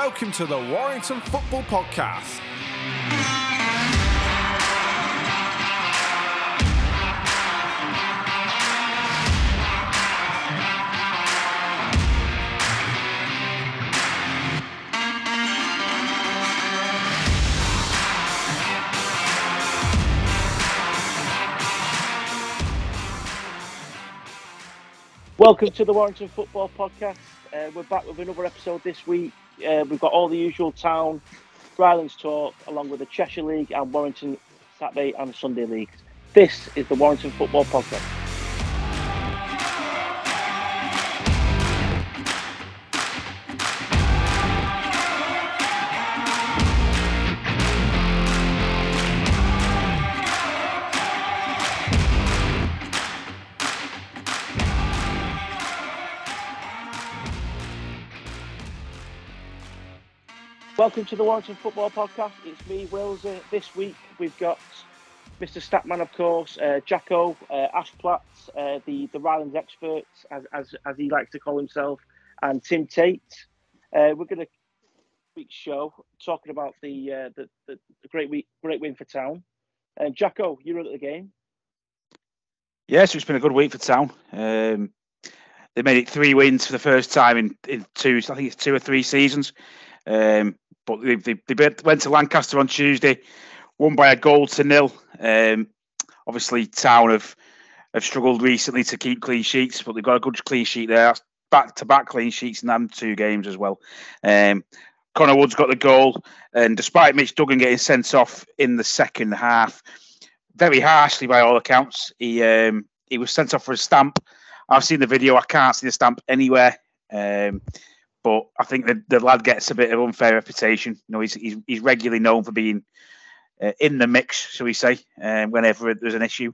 Welcome to the Warrington Football Podcast. Welcome to the Warrington Football Podcast. Uh, we're back with another episode this week. Uh, we've got all the usual town, Rylands talk, along with the Cheshire League and Warrington Saturday and Sunday leagues. This is the Warrington Football Podcast. Welcome to the Warrington Football Podcast. It's me, Wills. Uh, this week we've got Mr. Statman, of course, uh, Jacko, uh, Ash Platt, uh, the the Rylands expert, as, as as he likes to call himself, and Tim Tate. Uh, we're going to week's show talking about the, uh, the, the great week, great win for Town. And Jacko, you were at the game. Yes, it's been a good week for Town. Um, they made it three wins for the first time in, in two, I think it's two or three seasons. Um, but they, they, they went to Lancaster on Tuesday, won by a goal to nil. Um, obviously, Town have have struggled recently to keep clean sheets, but they've got a good clean sheet there. Back to back clean sheets in them two games as well. Um, Connor Woods got the goal, and despite Mitch Duggan getting sent off in the second half, very harshly by all accounts, he um, he was sent off for a stamp. I've seen the video. I can't see the stamp anywhere. Um, but I think the, the lad gets a bit of unfair reputation. You know, he's he's, he's regularly known for being uh, in the mix, shall we say, um, whenever there's an issue.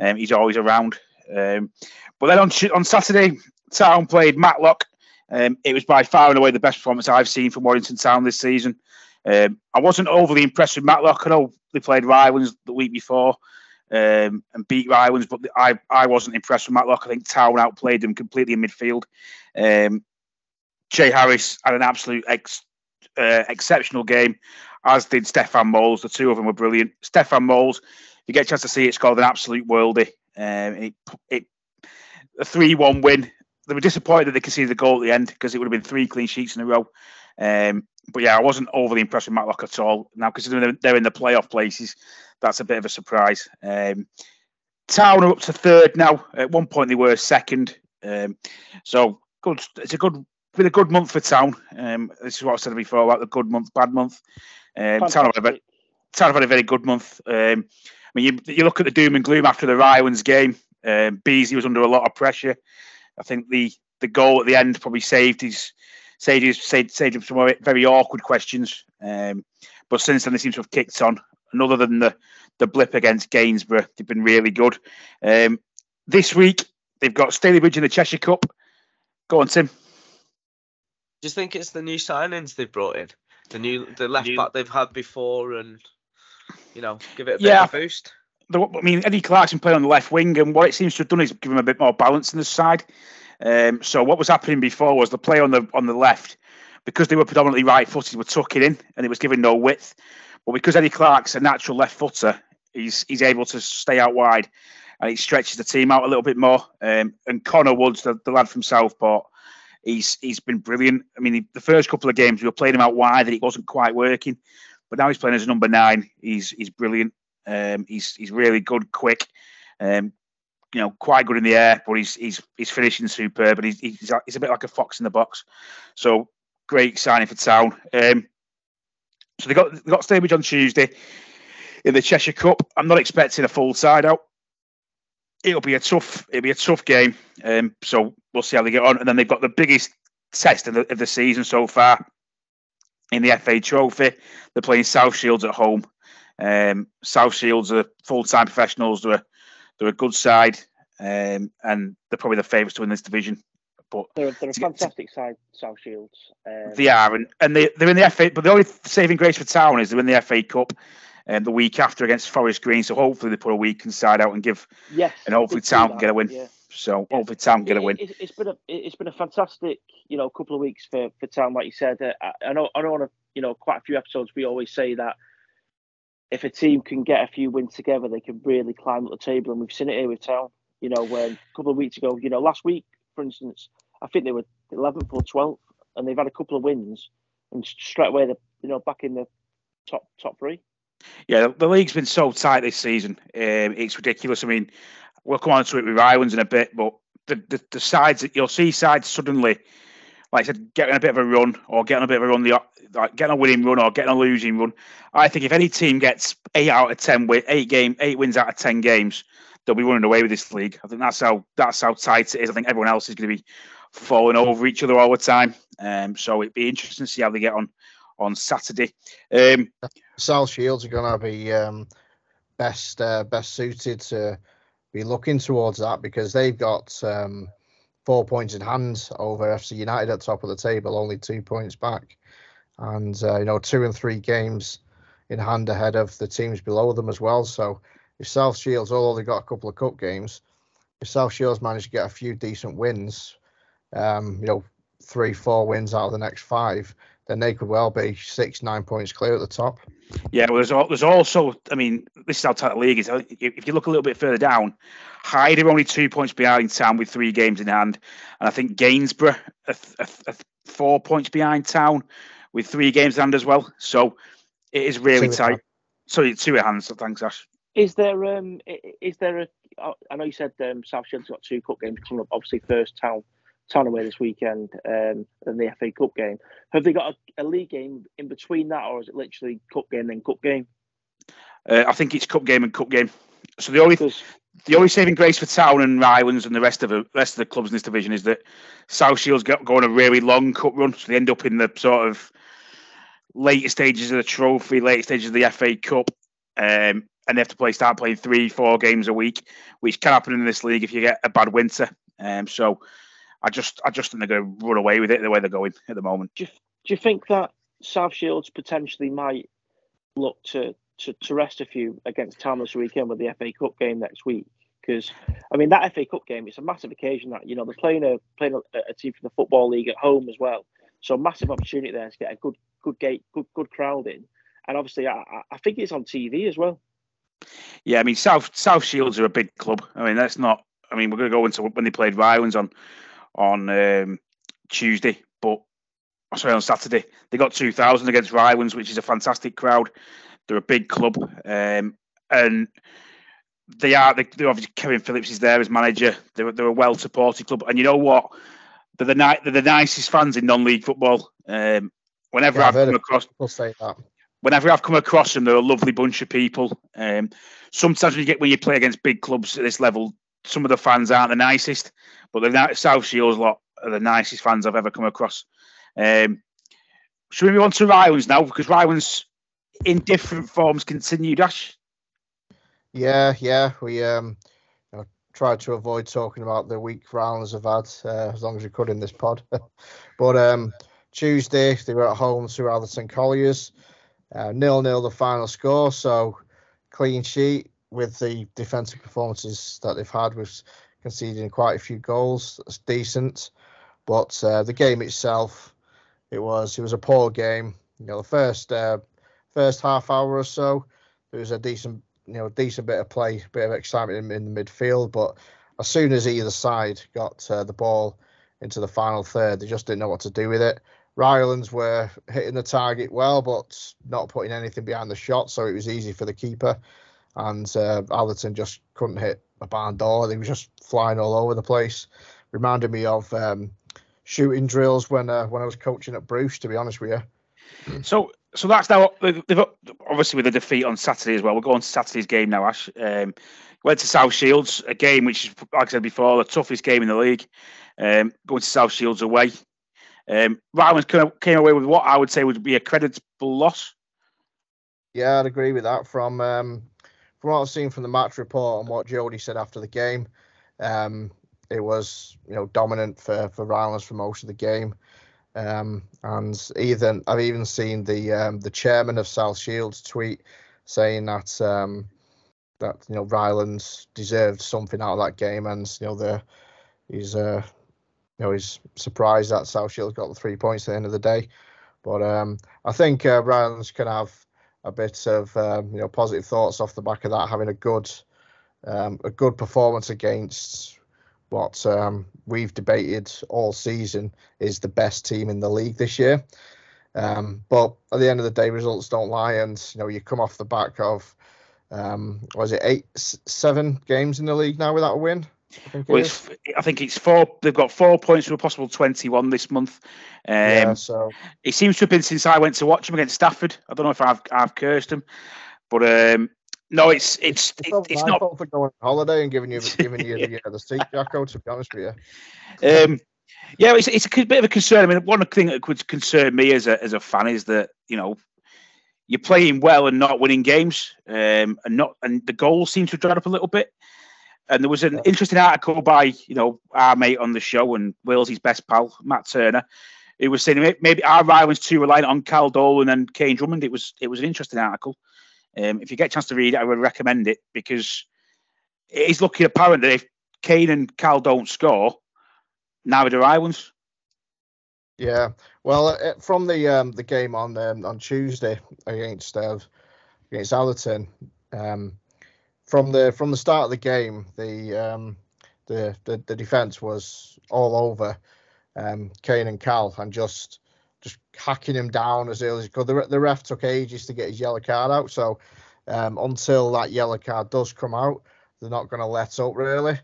Um, he's always around. Um, but then on on Saturday, Town played Matlock. Um, it was by far and away the best performance I've seen from Warrington Town this season. Um, I wasn't overly impressed with Matlock. I know they played Rylands the week before um, and beat Rylands, but I, I wasn't impressed with Matlock. I think Town outplayed them completely in midfield. Jay Harris had an absolute ex, uh, exceptional game, as did Stefan Moles. The two of them were brilliant. Stefan Moles, you get a chance to see it, scored an absolute worldie. Um, it, it, a 3 1 win. They were disappointed that they conceded the goal at the end because it would have been three clean sheets in a row. Um, but yeah, I wasn't overly impressed with Matlock at all. Now, considering they're in the playoff places, that's a bit of a surprise. Um, Town are up to third now. At one point, they were second. Um, so good. It's a good been a good month for Town. Um, this is what I said before about the good month, bad month. Um, Town, have had, Town have had a very good month. Um, I mean, you, you look at the doom and gloom after the Rylands game. Um, Beesley was under a lot of pressure. I think the the goal at the end probably saved his saved his saved, saved him some very awkward questions. Um, but since then, they seem to have kicked on. And other than the the blip against Gainsborough, they've been really good. Um, this week they've got Stalybridge in the Cheshire Cup. Go on, Tim. Do you think it's the new signings they've brought in, the new the left new... back they've had before, and you know, give it a bit yeah. of a boost? I mean, Eddie Clarkson playing on the left wing, and what it seems to have done is give him a bit more balance in the side. Um, so what was happening before was the play on the on the left, because they were predominantly right-footed, were tucking in, and it was giving no width. But because Eddie Clark's a natural left footer, he's he's able to stay out wide, and it stretches the team out a little bit more. Um, and Connor Woods, the, the lad from Southport, He's he's been brilliant. I mean, the first couple of games we were playing him out wide and it wasn't quite working, but now he's playing as a number nine. He's he's brilliant. Um, he's he's really good, quick. Um, you know, quite good in the air, but he's he's he's finishing superb, and he's he's, he's a bit like a fox in the box. So great signing for Town. Um, so they got they got Stalybridge on Tuesday in the Cheshire Cup. I'm not expecting a full side out it'll be a tough it'll be a tough game. Um, so we'll see how they get on. And then they've got the biggest test of the, of the season so far in the FA Trophy. They're playing South Shields at home. Um, South Shields are full time professionals. They're a, they're a good side, um, and they're probably the favourites to win this division. But they're, they're a fantastic to, side, South Shields. Um, they are, and, and they, they're in the FA. But the only saving grace for Town is they're in the FA Cup um, the week after against Forest Green. So hopefully they put a weekend side out and give, yes, and hopefully Town can get a win. Yeah. So hopefully Town get a win. It, has been a it's been a fantastic you know couple of weeks for for Town, like you said. Uh, I, I know I know on a, you know quite a few episodes we always say that if a team can get a few wins together, they can really climb up the table, and we've seen it here with Town. You know, when a couple of weeks ago, you know, last week, for instance, I think they were 11th or 12th, and they've had a couple of wins, and straight away they're you know back in the top top three. Yeah, the, league's been so tight this season. Um, it's ridiculous. I mean, we'll come on to it with Rylands in a bit, but the, the, the sides that you'll see sides suddenly, like I said, getting a bit of a run or getting a bit of a run, the like getting a winning run or getting a losing run. I think if any team gets eight out of ten, eight game, eight wins out of ten games, they'll be running away with this league. I think that's how that's how tight it is. I think everyone else is going to be falling over each other all the time. Um, so it'd be interesting to see how they get on on Saturday. Um, South Shields are going to be um, best uh, best suited to be looking towards that because they've got um, four points in hand over FC United at top of the table, only two points back, and uh, you know two and three games in hand ahead of the teams below them as well. So if South Shields, although they got a couple of cup games, if South Shields manage to get a few decent wins, um, you know three four wins out of the next five, then they could well be six, nine points clear at the top. Yeah, well, there's, there's also, I mean, this is how tight the league is. If you look a little bit further down, Hyde are only two points behind Town with three games in hand. And I think Gainsborough are, are, are four points behind Town with three games in hand as well. So it is really two tight. Sorry, two hands. So thanks, Ash. Is there um is there a? I know you said um, South Shield's got two cup games coming up. Obviously, first Town Town away this weekend um, and the FA Cup game. Have they got a, a, league game in between that, or is it literally cup game then cup game? Uh, I think it's cup game and cup game. So the only the only saving grace for Town and Rylands and the rest of the rest of the clubs in this division is that South Shields got going a really long cup run, so they end up in the sort of later stages of the trophy, later stages of the FA Cup, um, and they have to play start playing three, four games a week, which can happen in this league if you get a bad winter. Um, so I just I just think they're going to run away with it the way they're going at the moment. Do you, do you think that South Shields potentially might look to, to, to rest a few against Town this weekend with the FA Cup game next week? Because I mean that FA Cup game, it's a massive occasion that you know they're playing a playing a, a team from the football league at home as well. So massive opportunity there to get a good good gate good good crowd in, and obviously I, I think it's on TV as well. Yeah, I mean South South Shields are a big club. I mean that's not. I mean we're going to go into when they played Rylands on on um, Tuesday, but oh, sorry on Saturday. They got two thousand against Rylands, which is a fantastic crowd. They're a big club, um, and they are. They, are obviously Kevin Phillips is there as manager. They're, they're a well supported club, and you know what? They're the ni- they're the nicest fans in non-league football. Um, whenever yeah, I've, I've come across, we'll say that. Whenever I've come across them, they're a lovely bunch of people. Um, sometimes when you get when you play against big clubs at this level, some of the fans aren't the nicest, but the South Shields lot are the nicest fans I've ever come across. Um, should we move on to Rylands now? Because Rylands, in different forms, continued. Yeah, yeah, we um, you know, tried to avoid talking about the week Rylands have had uh, as long as we could in this pod. but um, Tuesday they were at home to Atherton Colliers, uh, nil nil the final score. So clean sheet with the defensive performances that they've had, with conceding quite a few goals. That's decent, but uh, the game itself, it was it was a poor game. You know, the first uh, first half hour or so, there was a decent you know decent bit of play, bit of excitement in, in the midfield, but as soon as either side got uh, the ball into the final third, they just didn't know what to do with it. Rylands were hitting the target well, but not putting anything behind the shot, so it was easy for the keeper and uh, Atherton just couldn't hit a barn door. They were just flying all over the place. Reminded me of um, shooting drills when uh, when I was coaching at Bruce. To be honest with you. So so that's now they've obviously with the defeat on Saturday as well. We're going to Saturday's game now. Ash um, went to South Shields, a game which, like I said before, the toughest game in the league. Um, going to South Shields away. Um, Rylands came away with what I would say would be a creditable loss. Yeah, I'd agree with that. From um, from what I've seen from the match report and what Jody said after the game, um, it was you know dominant for for Rylands for most of the game. Um, and even I've even seen the um, the chairman of South Shields tweet saying that um, that you know Rylands deserved something out of that game, and you know the he's uh you know he's surprised that South Shields got the three points at the end of the day. But um, I think uh, Rylands can have a bit of um, you know positive thoughts off the back of that, having a good um, a good performance against what um, we've debated all season is the best team in the league this year. Um, but at the end of the day, results don't lie, and you know you come off the back of um, was it eight, seven games in the league now without a win. I think, well, it's, I think it's four. They've got four points from a possible twenty-one this month. Um, yeah, so it seems to have been since I went to watch them against Stafford. I don't know if I've I've cursed them, but um, no, it's it's it's, it's, it's not for going on holiday and giving you giving you yeah. the, the seat, Jacko. To be honest with you, um, yeah, it's it's a bit of a concern. I mean, one thing that could concern me as a as a fan is that you know you're playing well and not winning games, um, and not and the goals seem to have dried up a little bit. And there was an interesting article by you know our mate on the show and Wills's best pal Matt Turner, who was saying maybe are Rylands too reliant on Cal Dolan and Kane Drummond. It was it was an interesting article. Um, if you get a chance to read it, I would recommend it because it is looking apparent that if Kane and Cal don't score, neither do Rylands. Yeah, well, uh, from the um, the game on um, on Tuesday against uh, against Atherton, um, from the from the start of the game, the um, the, the the defense was all over um, Kane and Cal and just just hacking him down as early as could. The, the ref took ages to get his yellow card out, so um, until that yellow card does come out, they're not going to let up really.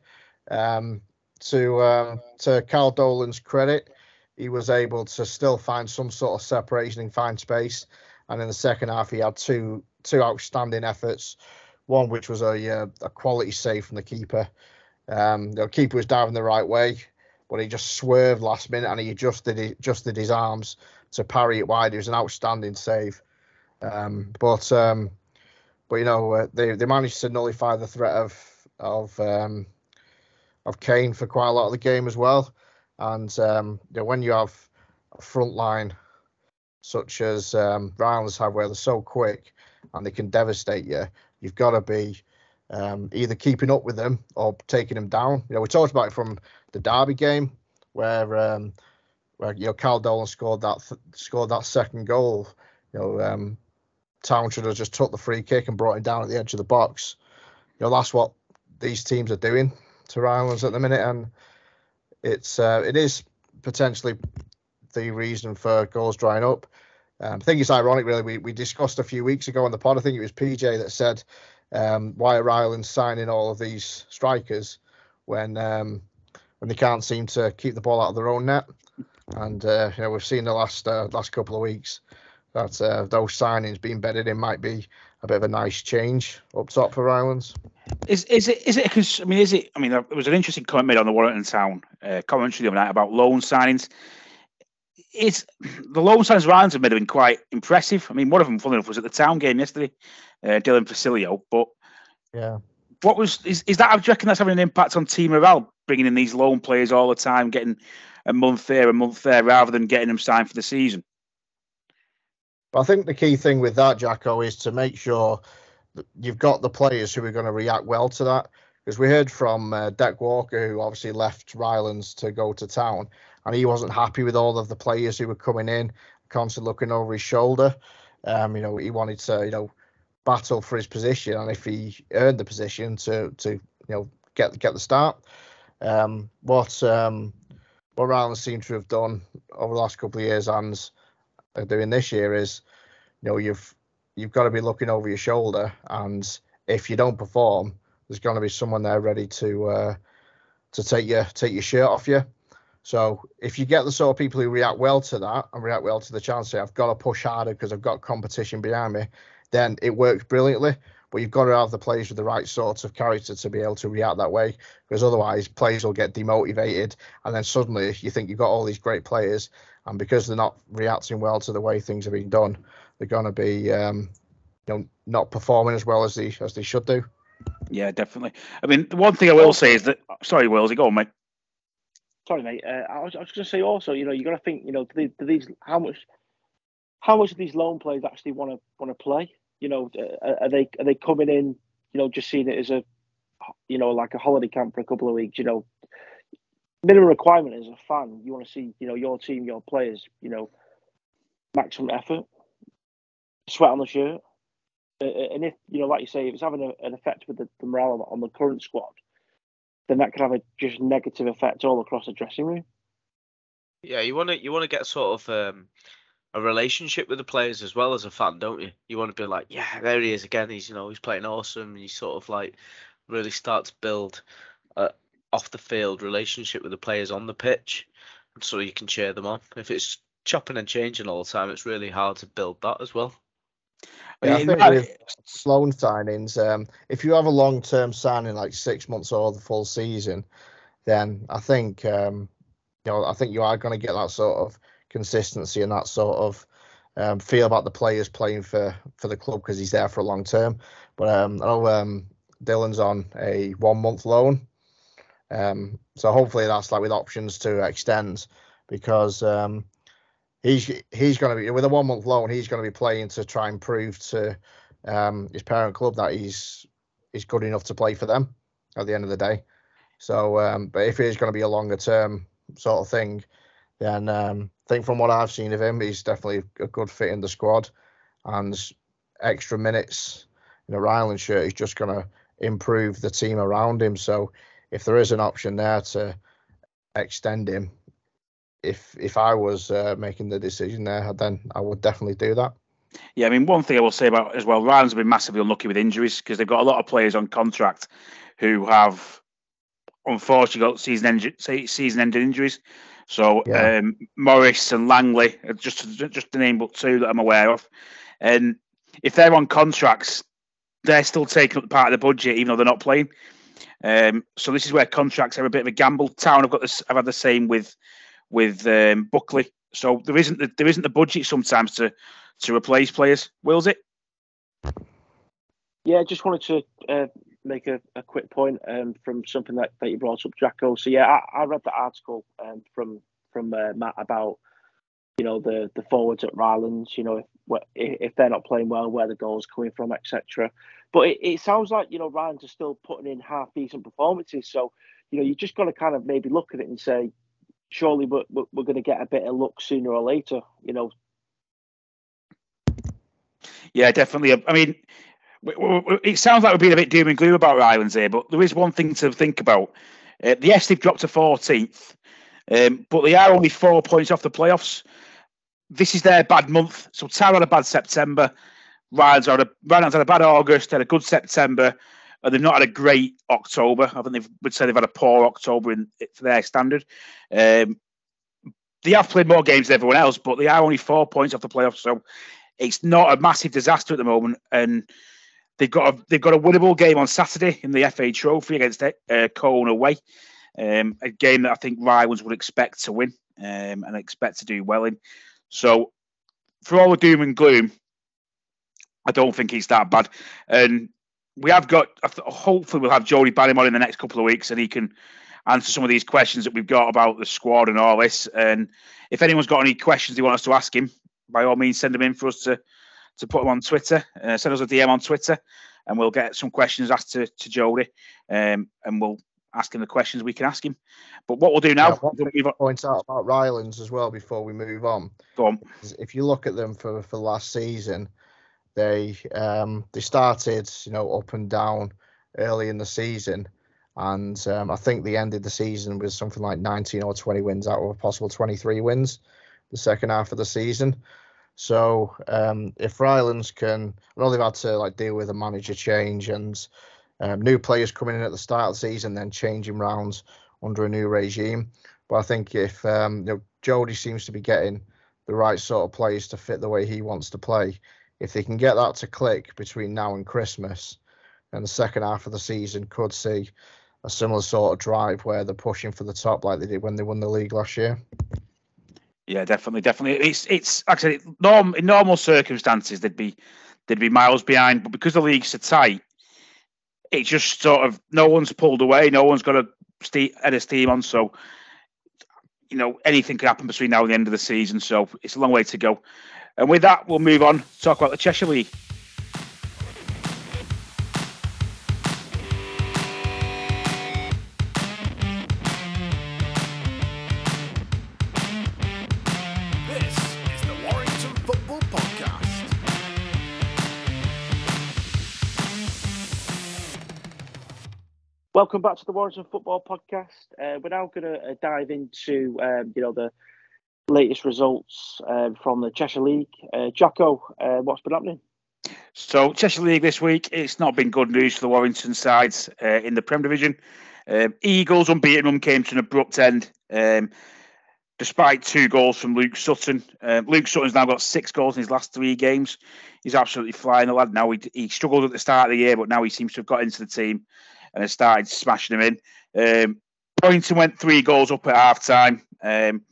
Um, to um, to Cal Dolan's credit, he was able to still find some sort of separation and find space. And in the second half, he had two two outstanding efforts. One which was a uh, a quality save from the keeper. Um, the keeper was diving the right way but he just swerved last minute and he adjusted adjusted his arms to parry it wide. It was an outstanding save. Um, but um, but you know uh, they they managed to nullify the threat of of um, of Kane for quite a lot of the game as well. And um, you know, when you have a front line such as um, Rylands have, where they're so quick and they can devastate you, you've got to be um, either keeping up with them or taking them down. You know, we talked about it from the Derby game where um, where you know Cal Dolan scored that th- scored that second goal. You know, um, Town should have just took the free kick and brought him down at the edge of the box. You know, that's what these teams are doing to Rylands at the minute, and it's uh, it is potentially the reason for goals drying up. Um, I think it's ironic, really. We, we discussed a few weeks ago on the pod. I think it was PJ that said um, why are Rylands signing all of these strikers when um, when they can't seem to keep the ball out of their own net. And uh, you know we've seen the last uh, last couple of weeks that uh, those signings being bedded in might be a bit of a nice change up top for Rylands. Is is it is it? Cause, I mean, is it? I mean, it was an interesting comment made on the Warrington Town uh, commentary the other night about loan signings. It's the loan signings Rylands have made have been quite impressive. I mean, one of them, funny enough, was at the town game yesterday, uh, Dylan Facilio. But yeah, what was is, is that? I reckon that's having an impact on team morale, bringing in these loan players all the time, getting a month there, a month there, rather than getting them signed for the season. But I think the key thing with that, Jacko, is to make sure that you've got the players who are going to react well to that. Because we heard from uh, Deck Walker, who obviously left Rylands to go to town, and he wasn't happy with all of the players who were coming in, constantly looking over his shoulder. Um, you know, he wanted to, you know, battle for his position, and if he earned the position to to you know get get the start. Um, what um, what Rylands seems to have done over the last couple of years and are doing this year is, you know, you've you've got to be looking over your shoulder, and if you don't perform, there's going to be someone there ready to uh, to take your take your shirt off you. So if you get the sort of people who react well to that and react well to the chance, say I've got to push harder because I've got competition behind me, then it works brilliantly. But you've got to have the players with the right sorts of character to be able to react that way, because otherwise players will get demotivated, and then suddenly you think you've got all these great players, and because they're not reacting well to the way things are being done, they're going to be, um, you know, not performing as well as they as they should do. Yeah, definitely. I mean, the one thing I will say is that sorry, Willsy, go on, mate. Sorry, mate. Uh, I was, I was going to say also, you know, you got to think, you know, do, do these how much how much of these loan players actually want to want to play? You know, uh, are they are they coming in you know, just seeing it as a, you know, like a holiday camp for a couple of weeks. You know, minimum requirement as a fan, you want to see, you know, your team, your players, you know, maximum effort, sweat on the shirt. and if you know, like you say, if it's having a, an effect with the, the morale on the current squad, then that could have a just negative effect all across the dressing room. Yeah, you want to you want to get sort of um, a relationship with the players as well as a fan, don't you? You want to be like, yeah, there he is again. He's you know he's playing awesome. And you sort of like really start to build off the field relationship with the players on the pitch, so you can cheer them on. If it's chopping and changing all the time, it's really hard to build that as well. Yeah, I think with loan signings, um, if you have a long term signing like six months or the full season, then I think um, you know I think you are going to get that sort of consistency and that sort of um, feel about the players playing for for the club because he's there for a long term. But um, I know um, Dylan's on a one month loan, um, so hopefully that's like with options to extend because um, he's he's going to be with a one month loan. He's going to be playing to try and prove to um, his parent club that he's he's good enough to play for them at the end of the day. So, um, but if is going to be a longer term sort of thing, then um, I think from what I've seen of him, he's definitely a good fit in the squad, and extra minutes in a Ryland shirt is just going to improve the team around him. So, if there is an option there to extend him, if if I was uh, making the decision there, then I would definitely do that. Yeah, I mean, one thing I will say about as well, Ryland's been massively unlucky with injuries because they've got a lot of players on contract who have unfortunately got season end, season ending injuries. So yeah. um, Morris and Langley, just just to name but two that I'm aware of, and if they're on contracts, they're still taking up part of the budget even though they're not playing. Um, so this is where contracts are a bit of a gamble. Town have got this. I've had the same with with um, Buckley. So there isn't the, there isn't the budget sometimes to to replace players. Wills it? Yeah, just wanted to uh, make a, a, quick point um, from something that, that you brought up, Jacko. So yeah, I, I read the article um, from from uh, Matt about you know the the forwards at Rylands. You know if if they're not playing well, where the goals coming from, etc. But it, it sounds like you know Rylands are still putting in half decent performances. So you know you just got to kind of maybe look at it and say surely we're, we're going to get a bit of luck sooner or later, you know. Yeah, definitely. I mean, it sounds like we're being a bit doom and gloom about Rylands here, but there is one thing to think about. Uh, yes, they've dropped to 14th, um, but they are only four points off the playoffs. This is their bad month. So Town had a bad September. Rylands had a, Rylands had a bad August, had a good September, and they've not had a great October. I think they would say they've had a poor October in, for their standard. Um, they have played more games than everyone else, but they are only four points off the playoffs, so it's not a massive disaster at the moment. And they've got a they've got a winnable game on Saturday in the FA Trophy against uh, Colne away. Um, a game that I think Rylands would expect to win um, and expect to do well in. So, for all the doom and gloom, I don't think he's that bad. And we have got. Hopefully, we'll have Jody on in the next couple of weeks, and he can answer some of these questions that we've got about the squad and all this. And if anyone's got any questions they want us to ask him, by all means, send them in for us to to put them on Twitter. Uh, send us a DM on Twitter, and we'll get some questions asked to to Jody, um, and we'll ask him the questions we can ask him. But what we'll do now, yeah, we'll point out about Rylands as well before we move on. Go on. If you look at them for for last season, they um, they started, you know, up and down early in the season, and um, I think they ended the season with something like 19 or 20 wins out of a possible 23 wins the second half of the season. So um, if Rylands can, I know they've had to like deal with a manager change and um, new players coming in at the start of the season, then changing rounds under a new regime. But I think if um, you know, Jody seems to be getting the right sort of players to fit the way he wants to play, if they can get that to click between now and Christmas, and the second half of the season could see a similar sort of drive where they're pushing for the top like they did when they won the league last year. Yeah, definitely, definitely. It's it's actually norm in normal circumstances they'd be they'd be miles behind, but because the league's so tight, it's just sort of no one's pulled away, no one's got a ste- head steam on, so you know anything could happen between now and the end of the season. So it's a long way to go. And with that, we'll move on to talk about the Cheshire League. Welcome back to the Warrington Football Podcast. Uh, we're now going to uh, dive into um, you know the latest results um, from the Cheshire League. Uh, Jacko, uh, what's been happening? So Cheshire League this week, it's not been good news for the Warrington sides uh, in the Prem Division. Um, Eagles unbeaten run came to an abrupt end. Um, despite two goals from Luke Sutton. Um, Luke Sutton's now got six goals in his last three games. He's absolutely flying the lad now. He, he struggled at the start of the year, but now he seems to have got into the team and has started smashing them in. Um, Poynton went three goals up at half time. Um,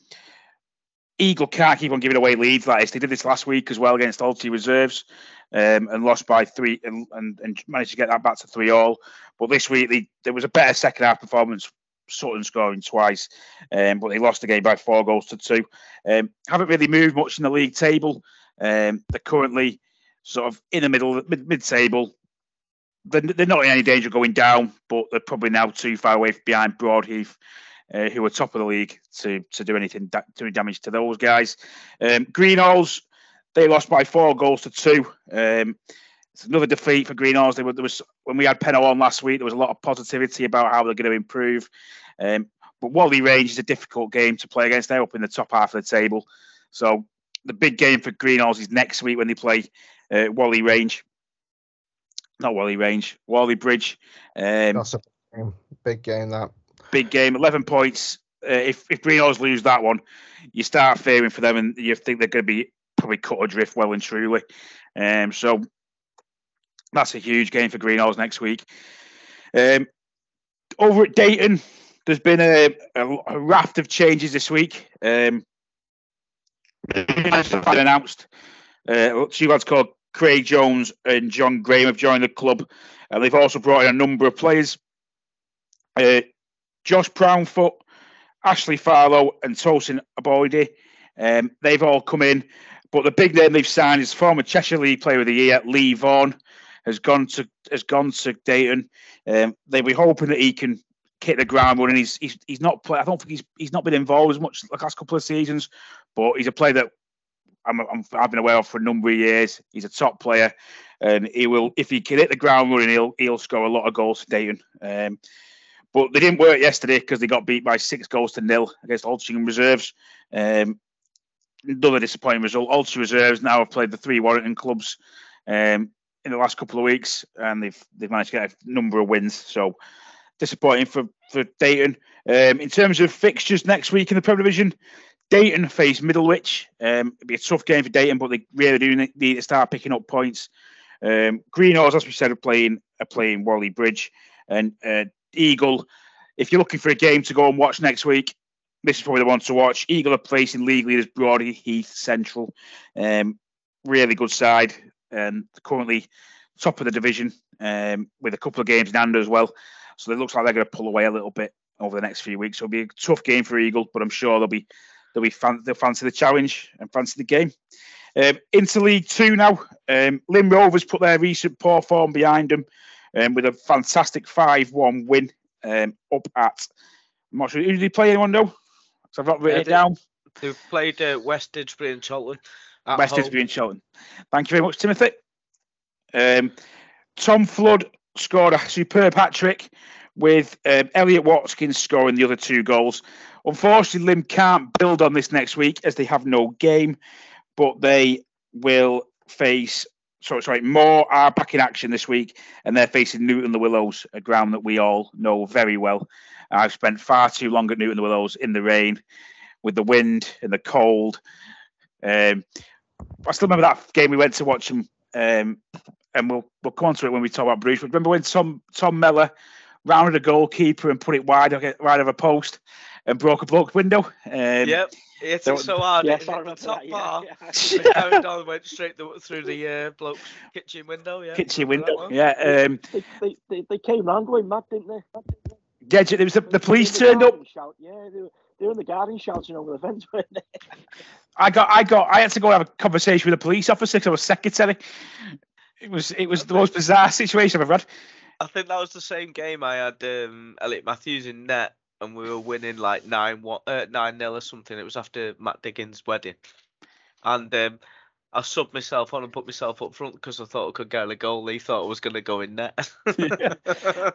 Eagle can't keep on giving away leads like this. They did this last week as well against Alty Reserves um, and lost by three and, and, and, managed to get that back to three all. But this week they, there was a better second half performance Sutton scoring twice, um, but they lost the game by four goals to two. Um, haven't really moved much in the league table. Um, they're currently sort of in the middle, mid, mid table. They're, they're, not in any danger of going down, but they're probably now too far away behind Broadheath, uh, who were top of the league, to to do anything da- do damage to those guys. Um, Greenalls, they lost by four goals to two. Um, it's another defeat for Greenalls. There, there was when we had Penno on last week. There was a lot of positivity about how they're going to improve. Um, but Whalley Range is a difficult game to play against. They're up in the top half of the table. So the big game for Greenalls is next week when they play uh, Whalley Range. Not Whalley Range, Whaley Bridge. Um, That's a big game. That big game. Eleven points. Uh, if if lose that one, you start fearing for them, and you think they're going to be probably cut adrift well and truly. Um, so that's a huge game for Greenalls next week. Um, over at Daten, there's been a, a, raft of changes this week. Um, announced. Uh, two lads called Craig Jones and John Graham have joined the club. and they've also brought in a number of players. Uh, Josh Brownfoot, Ashley Farlow, and Tosin Aboidi. Um, they've all come in. But the big name they've signed is former Cheshire League Player of the Year, Lee Vaughan has gone to has gone to Daten. Um, they were hoping that he can hit the ground running. He's he's, he's not play, I don't think he's he's not been involved as much the last couple of seasons, but he's a player that I'm, I'm I've been aware of for a number of years. He's a top player, and he will if he can hit the ground running, he'll he'll score a lot of goals for Daten. Um, but they didn't work yesterday because they got beat by six goals to nil against Altrincham Reserves. Um, another disappointing result. Altrincham Reserves now have played the three Warrington clubs. Um, in the last couple of weeks, and they've they've managed to get a number of wins. So disappointing for for Daten. Um, in terms of fixtures next week in the Premier Division, Daten face Middlewich. Um, it'll be a tough game for Daten, but they really do need to start picking up points. Um, as we said, are playing are playing Whaley Bridge, and uh, Eagle. If you're looking for a game to go and watch next week, this is probably the one to watch. Eagle are placing league leaders Brodie Broadheath Central. Um, really good side and currently top of the division um, with a couple of games in hand as well. So it looks like they're going to pull away a little bit over the next few weeks. So it'll be a tough game for Eagle, but I'm sure they'll be they'll be fan, they'll fancy the challenge and fancy the game. Um, into League Two now, um, Lymm Rovers put their recent poor form behind them um, with a fantastic five-one win um, up at. I'm not sure who did he play. Anyone know? So I've not written it down. They've played uh, West Didsbury and Chorlton. West Didsbury and Chorlton. Thank you very much, Timothy. Um, Tom Flood scored a superb hat trick with um, Elliot Watkins scoring the other two goals. Unfortunately, Lymm can't build on this next week as they have no game, but they will face. Sorry, sorry, more are back in action this week, and they're facing Newton-le-Willows, a ground that we all know very well. I've spent far too long at Newton-le-Willows in the rain, with the wind and the cold. Um, I still remember that game we went to watch them um, and we'll we'll come on to it when we talk about Bruce. But remember when Tom Tom Mellor rounded a goalkeeper and put it wide wide of a post and broke a bloke's window? Um, yep. Hit it so hard, yeah, it hit the top that, bar. Yeah, yeah. carried on, went straight the, through the uh, bloke's kitchen window. Yeah, kitchen window. Yeah. Um, they, they, they, came round going mad, didn't they? Yeah, there was the, the police turned up. Shout. Yeah, they were, they were in the garden shouting over the fence, weren't they? I got, I got, I had to go have a conversation with a police officer because I was secretary. It was, it was the most bizarre situation I've ever had. I think that was the same game I had um, Elliot Matthews in net, and we were winning like nine one, uh, nine nil or something. It was after Matt Diggins' wedding, and um, I subbed myself on and put myself up front because I thought I could get a goal. He thought I was going to go in net.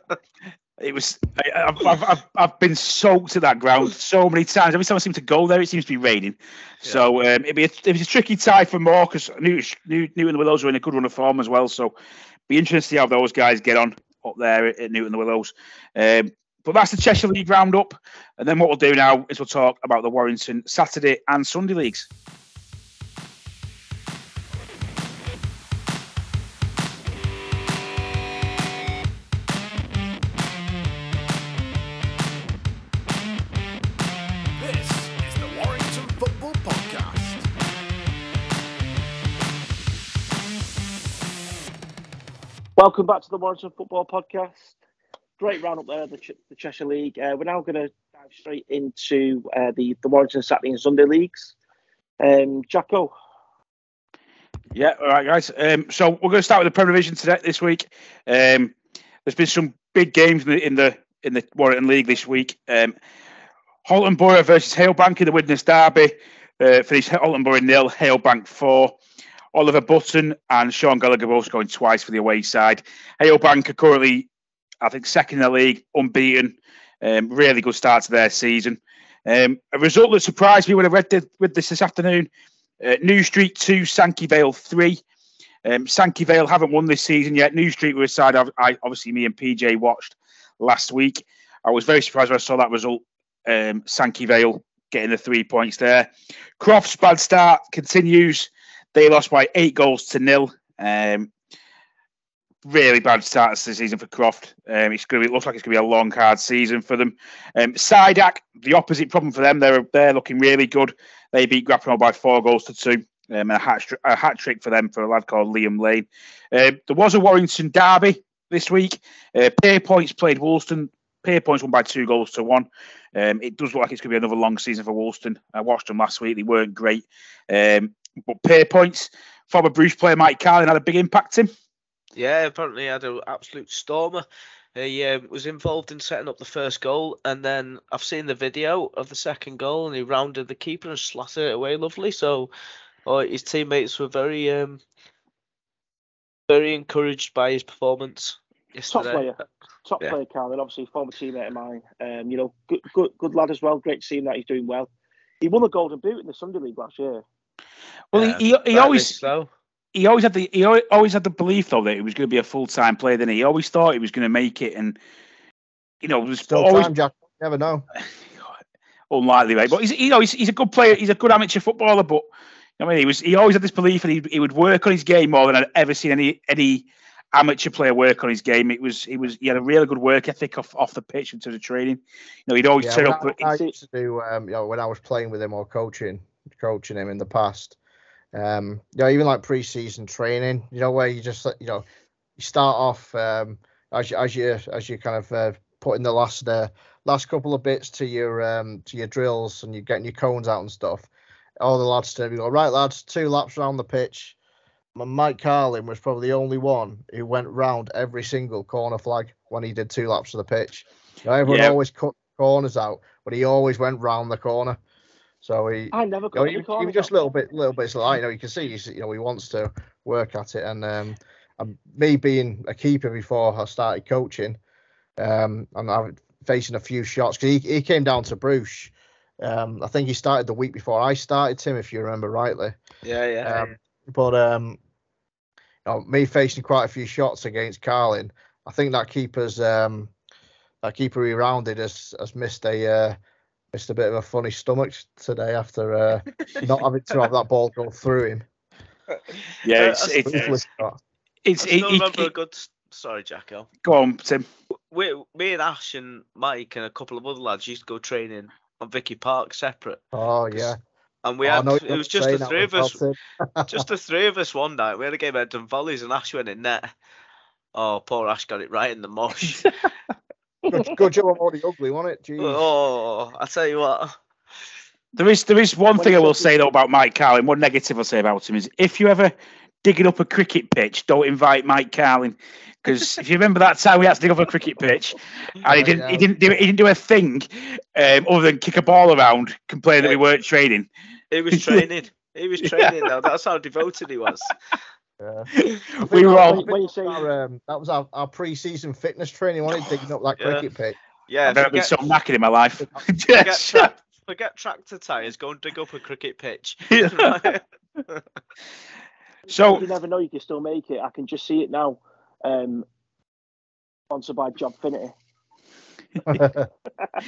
It was. I, have I've, I've, I've been soaked at that ground so many times. Every time I seem to go there, it seems to be raining. So um, it'd be a, it was a tricky tie for more because New, New, Newton-le-Willows were in a good run of form as well. So be interested to see how those guys get on up there at Newton-le-Willows. Um, but that's the Cheshire League roundup. And then what we'll do now is we'll talk about the Warrington Saturday and Sunday leagues. This is the Warrington Football Podcast. Welcome back to the Warrington Football Podcast. Great round up there, the, Ch- the Cheshire League. Uh, we're now going to dive straight into uh, the, the Warrington Saturday and Sunday leagues. Um, Jacko. Yeah, all right, guys. Um, so we're going to start with the Premier Division today this week. Um, there's been some big games in the in the, in the Warrington League this week. Um, Halton Borough versus Halebank in the Widnes Derby. Uh, finished Halton Borough nil, Halebank four. Oliver Button and Sean Gallagher both scoring twice for the away side. Halebank are currently, I think, second in the league, unbeaten. Um, really good start to their season. Um, a result that surprised me when I read the, with this this afternoon. Uh, New Street 2, Sankey Vale 3. Um, Sankey Vale haven't won this season yet. New Street were a side I, I, obviously me and PJ watched last week. I was very surprised when I saw that result. Um, Sankey Vale getting the three points there. Croft's bad start continues. They lost by eight goals to nil. Um, really bad start to the season for Croft. Um, it's going to it looks like it's going to be a long, hard season for them. Um, Sidak, the opposite problem for them. They're they're looking really good. They beat Grappenhall by four goals to two. Um, a hat a hat trick for them for a lad called Liam Lane. Uh, there was a Warrington derby this week. Uh, Points played Woolston. Points won by two goals to one. Um, it does look like it's going to be another long season for Woolston. I watched them last week; they weren't great. Um, but Pierpoints, former Bruce player Mike Carlin had a big impact him. Yeah, apparently he had an absolute stormer. He uh, was involved in setting up the first goal, and then I've seen the video of the second goal, and he rounded the keeper and slatted it away lovely. So, uh, his teammates were very, um, very encouraged by his performance yesterday. Top player, top yeah. player, Carlin. Obviously, former teammate of mine. Um, you know, good, good, good lad as well. Great to see him that he's doing well. He won the Golden Boot in the Sunday League last year. Well, he, he, he always so. He always had the he always had the belief though that he was going to be a full time player. Then he? he always thought he was going to make it, and you know, was Still always time, Jack. Never know. Unlikely, right? But he's you know he's, he's a good player. He's a good amateur footballer, but I mean he was he always had this belief that he, he would work on his game more than I'd ever seen any any amateur player work on his game. It was he was he had a really good work ethic off, off the pitch in terms of training. You know, he'd always yeah, turn up. I, I used to do um, you know when I was playing with him or coaching coaching him in the past. Um, you know, even like preseason training, you know, where you just you know you start off um, as you as you as you kind of uh, putting the last uh, last couple of bits to your um, to your drills and you're getting your cones out and stuff. All the lads to go right, lads, two laps around the pitch. Mike Carlin was probably the only one who went round every single corner flag when he did two laps of the pitch. You know, everyone always cut corners out, but he always went round the corner. So he, I never got you know, he, he just a little bit, little bit like you know, you can see he's, you know, he wants to work at it, and um, and me being a keeper before I started coaching, um, and I'm facing a few shots because he, he came down to Bruce. Um, I think he started the week before I started, Tim, if you remember rightly. Yeah, yeah. Um, but um, you know, me facing quite a few shots against Carlin, I think that keeper's um, that keeper he rounded has has missed a uh, missed a bit of a funny stomach today after uh, not having to have that ball go through him. Yeah, it's uh, it's, it's, it's, I still it, remember it, a good. Sorry, Jacko. Go on, Tim. We, me and Ash and Mike and a couple of other lads used to go training on Vicky Park separate. Oh yeah. And we oh, had it was just the three of us. just the three of us one night. We had a game at Edmund Volleys and Ash went in net. Oh, poor Ash got it right in the mush. good, good job I'm already ugly, wasn't it? Jeez. Oh, I tell you what. There is there is one thing I will say though about Mike Carlin. One negative I'll say about him is if you ever digging up a cricket pitch, don't invite Mike Carlin because if you remember that time we had to dig up a cricket pitch and he didn't he didn't do he didn't do a thing um, other than kick a ball around, complain that we weren't training. He was training. He was training. Though. That's how devoted he was. Yeah. we were all. When- when you say- Our, um, that was our, our pre-season fitness training, wasn't it? Digging up that Yeah. cricket pitch. Yeah, I've never been so knackered in my life. forget, Yes. tra- forget tractor tires. Go and dig up a cricket pitch. so you never know. You can still make it. I can just see it now. Um, sponsored by Jobfinity.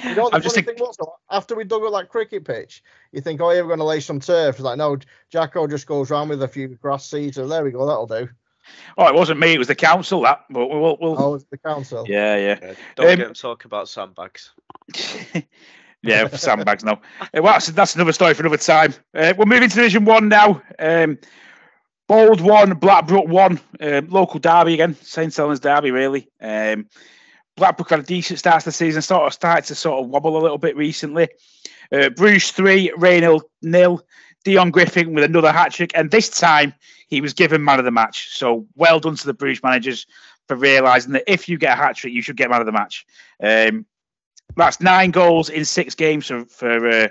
You know the I'm just funny think- thing was though? After we dug up that cricket pitch, you think, oh, yeah, we're going to lay some turf. It's like, no, Jacko just goes round with a few grass seeds, and there we go, that'll do. Oh, it wasn't me. It was the council. That, but we'll. we'll Oh, it's the council. yeah, yeah, Yeah, Don't Um, get him talking about sandbags. yeah. Sandbags. No. Uh, well, that's, that's another story for another time. Uh, we're moving to Division One now. Um, Bold one, Blackbrook one. Um, local derby again. St Helens derby, really. Um, Blackbrook had a decent start to the season. Sort of started to sort of wobble a little bit recently. Uh, Bruce three, Rainhill nil. Dion Griffin with another hat trick, and this time he was given man of the match. So well done to the Bruce managers for realising that if you get a hat trick, you should get man of the match. Um, that's nine goals in six games for for uh,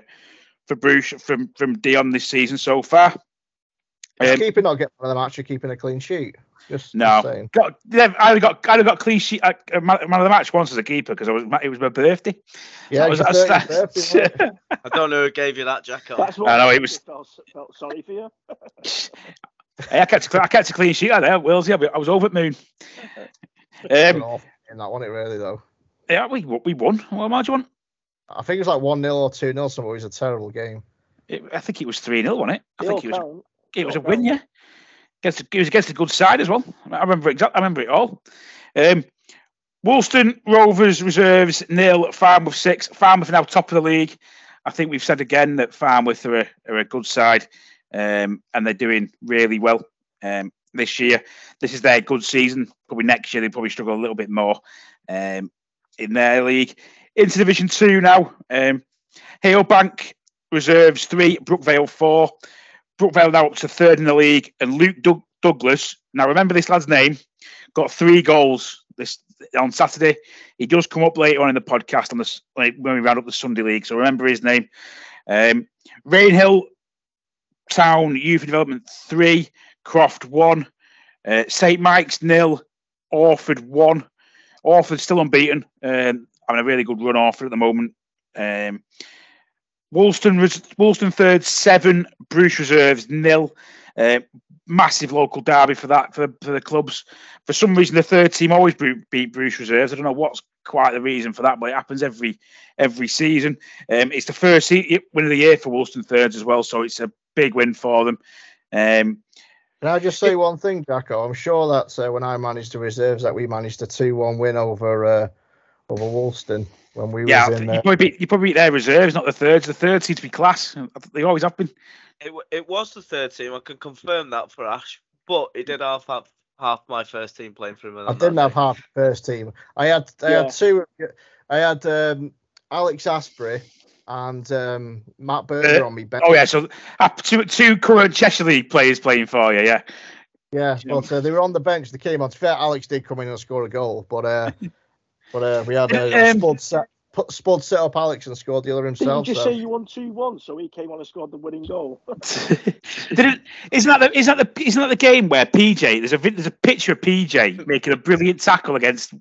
for Bruce from from Dion this season so far. Is Um, keeping not getting one of them actually keeping a clean sheet. Just, just No, saying. got they've- I only got I only got clean sheet uh, uh, man man of the match once as a keeper because I was it was my birthday. Yeah, That was- your that's- 30th birthday. I don't know who gave you that, Jacko. That's what I know, it was- Felt, felt sorry for you. Hey, I kept a, I kept a clean sheet out there, Willsy. I was- I was over at Moon. Um, in that one, it really though. yeah, we we won. What more do you? I think it was like one 0 or two 0 something. It was a terrible game. It, I think it was three 0 wasn't it? I They think all it was. count. It was a win, yeah. Against, it was against a good side as well. I remember exactly. I remember it all. Um, Woolston Rovers reserves nil. Farmouth six. Farmouth now top of the league. I think we've said again that Farmouth are a, are a good side, um, and they're doing really well um, this year. This is their good season. Probably next year they probably struggle a little bit more um, in their league. Into Division Two now. Um, Halebank reserves three. Brookvale four. Brookvale now up to third in the league, and Luke Doug- Douglas. Now remember this lad's name. Got three goals this on Saturday. He does come up later on in the podcast on this when we round up the Sunday league. So remember his name. Um, Rainhill Town Youth Development three, Croft one, uh, St Mike's nil, Orford one. Orford still unbeaten. Um, having a really good run Orford at the moment. Um, Woolston, res- Woolston third, seven. Bruce reserves nil. Uh, massive local derby for that for, for the clubs. For some reason, the third team always beat Bruce reserves. I don't know what's quite the reason for that, but it happens every every season. Um, it's the first win of the year for Woolston thirds as well, so it's a big win for them. Um, Can I just say one thing, Jacko? I'm sure that uh, when I managed the reserves, that we managed a two-one win over uh, over Woolston when we yeah, was in. you probably beat you probably beat their reserves, not the thirds. The thirds seem to be class. They always have been. It, it was the third team. I can confirm that for Ash, but he did half half, half my first team playing for him. I didn't have half first team. I had I Yeah. had two. I had um, Alex Asprey and um, Matt Berger Uh, on me bench. Oh yeah, so uh, two two current Cheshire League players playing for you. Yeah, Yeah, but uh, they were on the bench. They came on. To be fair, Alex did come in and score a goal, but uh, but uh, we had a, Um, Spud set put, Spud set up Alex and scored the other himself. Didn't you just so- say you won two one, so he came on and scored the winning goal? Didn't, isn't that the isn't that the isn't that the game where PJ there's a there's a picture of PJ making a brilliant tackle against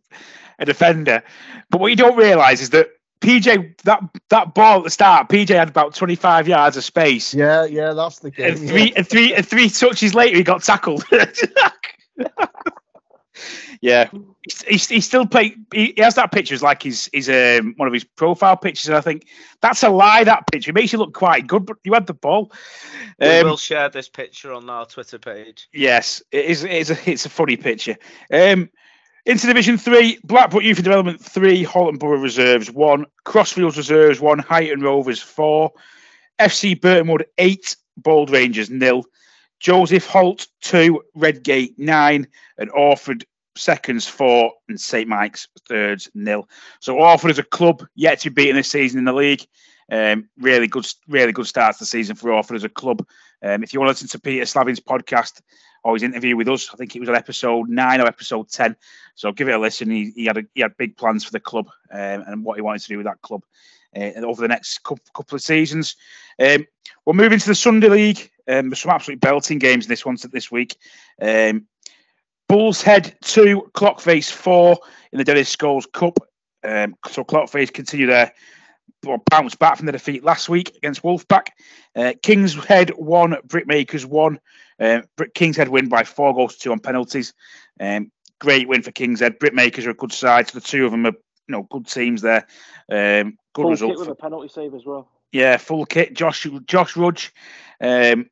a defender, but what you don't realise is that PJ that that ball at the start PJ had about 25 yards of space. Yeah, yeah, that's the game. And three and three and three touches later, he got tackled. yeah, he's, he's, he's still playing. He, he has that picture as like his his um, one of his profile pictures. And I think that's a lie. That picture it makes you look quite good, but you had the ball. We Um, will share this picture on our Twitter page. Yes, it is. It is a, it's a funny picture. Um, into Division Three, Blackpool Youth and Development three, Holland Borough Reserves one, Crossfields Reserves one, Highton Rovers four, FC Burtonwood eight, Bold Rangers nil, Joseph Holt two, Redgate nine, and Orford seconds four, and St Mike's thirds nil. So Orford as a club yet to be beaten this season in the league. Um, really good, really good start to the season for Orford as a club. Um, if you want to listen to Peter Slavin's podcast or his interview with us, I think it was on episode nine or episode ten. So give it a listen. He, he had a, he had big plans for the club um, and what he wanted to do with that club. uh, over the next couple, of seasons. Um, we're moving to the Sunday League. Um, there's some absolutely belting games in this one this week. Um, Bulls Head 2, Clockface 4 in the Dennis Scholes Cup. Um, so Clockface continue their bounce back from the defeat last week against Wolfpack. Uh, King's Head 1, Brickmakers 1. Uh, King's Head win by 4 goals to 2 on penalties. Um, great win for King's Head. Brickmakers are a good side, so the two of them are you know good teams there. Um, good Full result. kit with for- a penalty save as well. yeah, full kit. Josh Josh Rudge, um,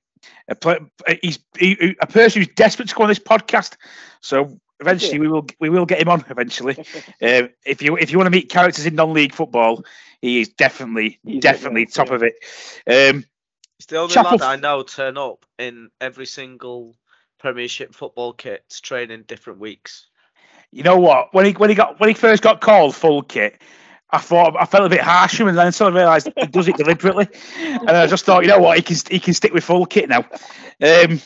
a, pla- he's he, he- a person who's desperate to go on this podcast. So eventually we will we will get him on eventually. Um, if you if you want to meet characters in non-league football, he is definitely He's definitely top yeah. of it. Um, It's the only Chapel lad F- I know turn up in every single Premiership football kit to train in different weeks. you know what? When he when he got when he first got called full kit. I thought I felt a bit harsh him, and then sort of realised he does it deliberately. And I just thought, you know what, he can he can stick with full kit now. Um,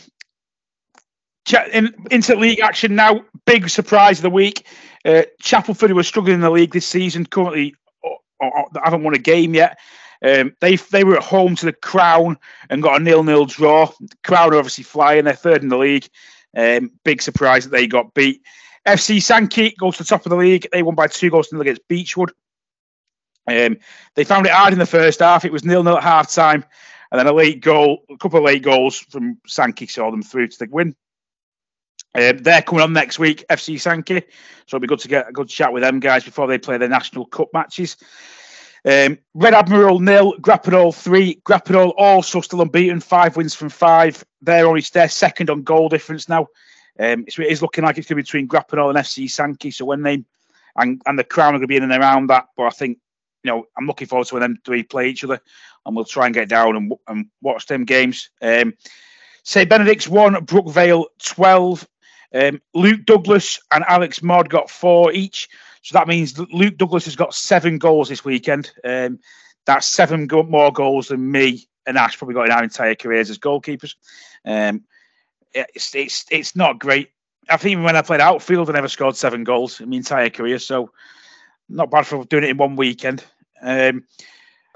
in, into league action now. Big surprise of the week. Uh, Chapelford, who are struggling in the league this season, currently uh, uh, haven't won a game yet. Um, they they were at home to the Crown and got a nil-nil draw. The Crown are obviously flying; they're third in the league. Um, big surprise that they got beat. FC Sankey goes to the top of the league. They won by two goals to against Beechwood. Um, they found it hard in the first half. It was nil-nil at half time, and then a late goal, a couple of late goals from Sankey saw them through to the win. Um, they're coming on next week, FC Sankey. So it'll be good to get a good chat with them guys before they play their National Cup matches. Um, Red Admiral nil, Grappenhall three. Grappenhall also still unbeaten, five wins from five. They're only they're second on goal difference now. Um, it's, it is looking like it's going to be between Grappenhall and FC Sankey. So when they and, and the Crown are going to be in and around that, but I think you know I'm looking forward to when them three play each other, and we'll try and get down and, and watch them games. Um, St Benedict's one, Brookvale twelve. Um, Luke Douglas and Alex Mod got four each. So that means Luke Douglas has got seven goals this weekend. Um, that's seven go- more goals than me and Ash probably got in our entire careers as goalkeepers. Um, it's, it's, it's not great. I think even when I played outfield, I never scored seven goals in my entire career. So not bad for doing it in one weekend. Um,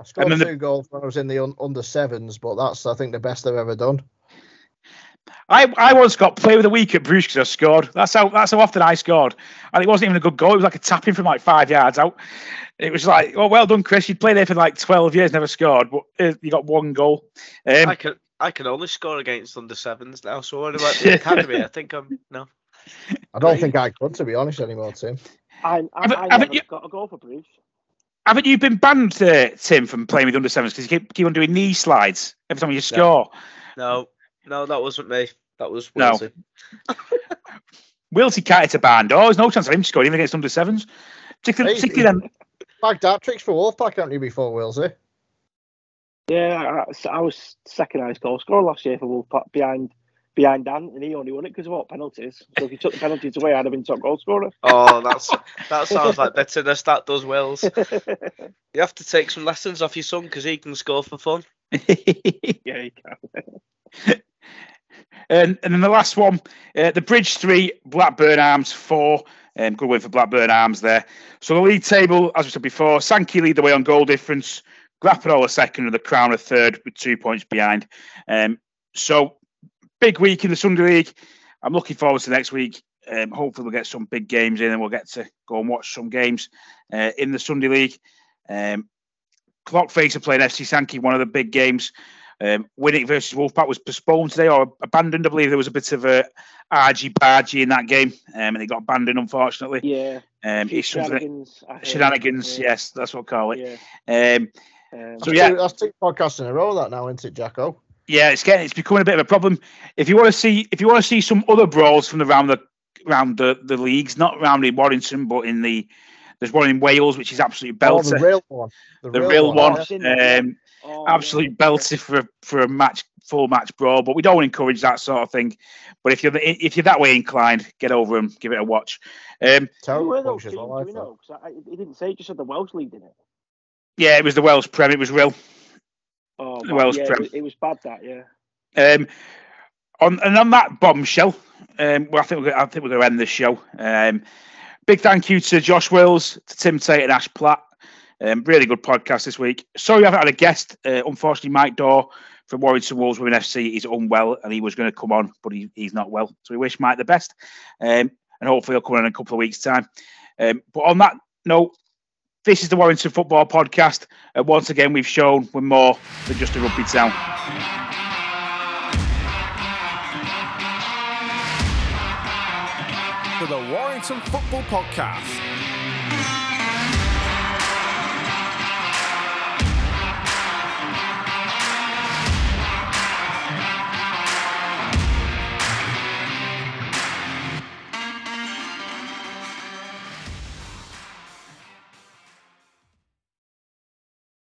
I scored then the- two goals when I was in the un- under sevens, but that's I think the best I've ever done. I, I once got play of the week at Bruce because I scored. That's how that's how often I scored, and it wasn't even a good goal. It was like a tapping from like five yards out. It was like, oh, well done, Chris. You played there for like twelve years, never scored, but uh, you got one goal. Um, I can I can only score against under sevens now. So what about the academy? I think I'm no. I don't think I could, to be honest, anymore, Tim. I, I, Haven't- haven't you- got a goal for Bruce. Haven't you been banned, uh, Tim, from playing with under sevens because you keep, keep on doing knee slides every time you score? No, no, that wasn't me. That was No. Wilsey. Wilty can't hit a barn door. There's no chance of him scoring even against under sevens. Particularly, Hey, particularly then, Bagged hat tricks for Wolfpack, haven't you, before Wilsey? Yeah, I, I was second highest goal scorer last year for Wolfpack behind behind Dan, and he only won it because of what penalties. So if you took the penalties away, I'd have been top goal scorer. Oh, that's that sounds like bitterness. That does Wills. You have to take some lessons off your son because he can score for fun. yeah, you can. and, and then the last one, uh, the Bridge three, Blackburn Arms four. Um, good win for Blackburn Arms there. So the league table, as we said before, Sankey lead the way on goal difference. Grappenhall a second and the Crown a third with two points behind. Um, so big week in the Sunday League. I'm looking forward to next week. Um, hopefully we'll get some big games in and we'll get to go and watch some games uh, in the Sunday League. Um, Clockface are playing FC Sankey, one of the big games. Um, Winwick versus Wolfpack was postponed today or abandoned. I believe there was a bit of a argy bargy in that game, um, and it got abandoned unfortunately. Yeah, Um, it's something that, shenanigans. I heard. shenanigans, Yeah, yes, that's what I call it. Yeah. Um, Um, So, That's yeah. two, that's two podcasts in a row, that now, isn't it, Jacko? Yeah, it's getting it's becoming a bit of a problem. If you want to see if you want to see some other brawls from around the around the, the leagues, not around in Warrington, but in the there's one in Wales which is absolutely Oh, the real one. The, the real one, I've seen that, yeah. um, oh, absolutely yeah. belted for a, for a match full match brawl. But we don't encourage that sort of thing. But if you're the, if you're that way inclined, get over and give it a watch. Um, Who Terrible were those teams? well, I Do we thought. know? 'Cause I, he didn't say. He just said the Welsh league, didn't it? yeah, it was the Welsh Prem. It was real. Oh, The Welsh yeah, Prem. it was, it was bad. That yeah. Um, on and on that bombshell, um, well, I think we're, I think we're going to end this show. Um, big thank you to Josh Wills, to Tim Tate, and Ash Platt Um, really good podcast this week. Sorry, I haven't had a guest. Uh, unfortunately, Mike Dorr from Warrington Wolves Women FC is unwell, and he was going to come on, but he, he's not well. So we wish Mike the best, um, and hopefully he'll come on in a couple of weeks' time. Um, but on that note, this is the Warrington Football Podcast. Uh, once again, we've shown we're more than just a rugby town. For the Warrington Football Podcast.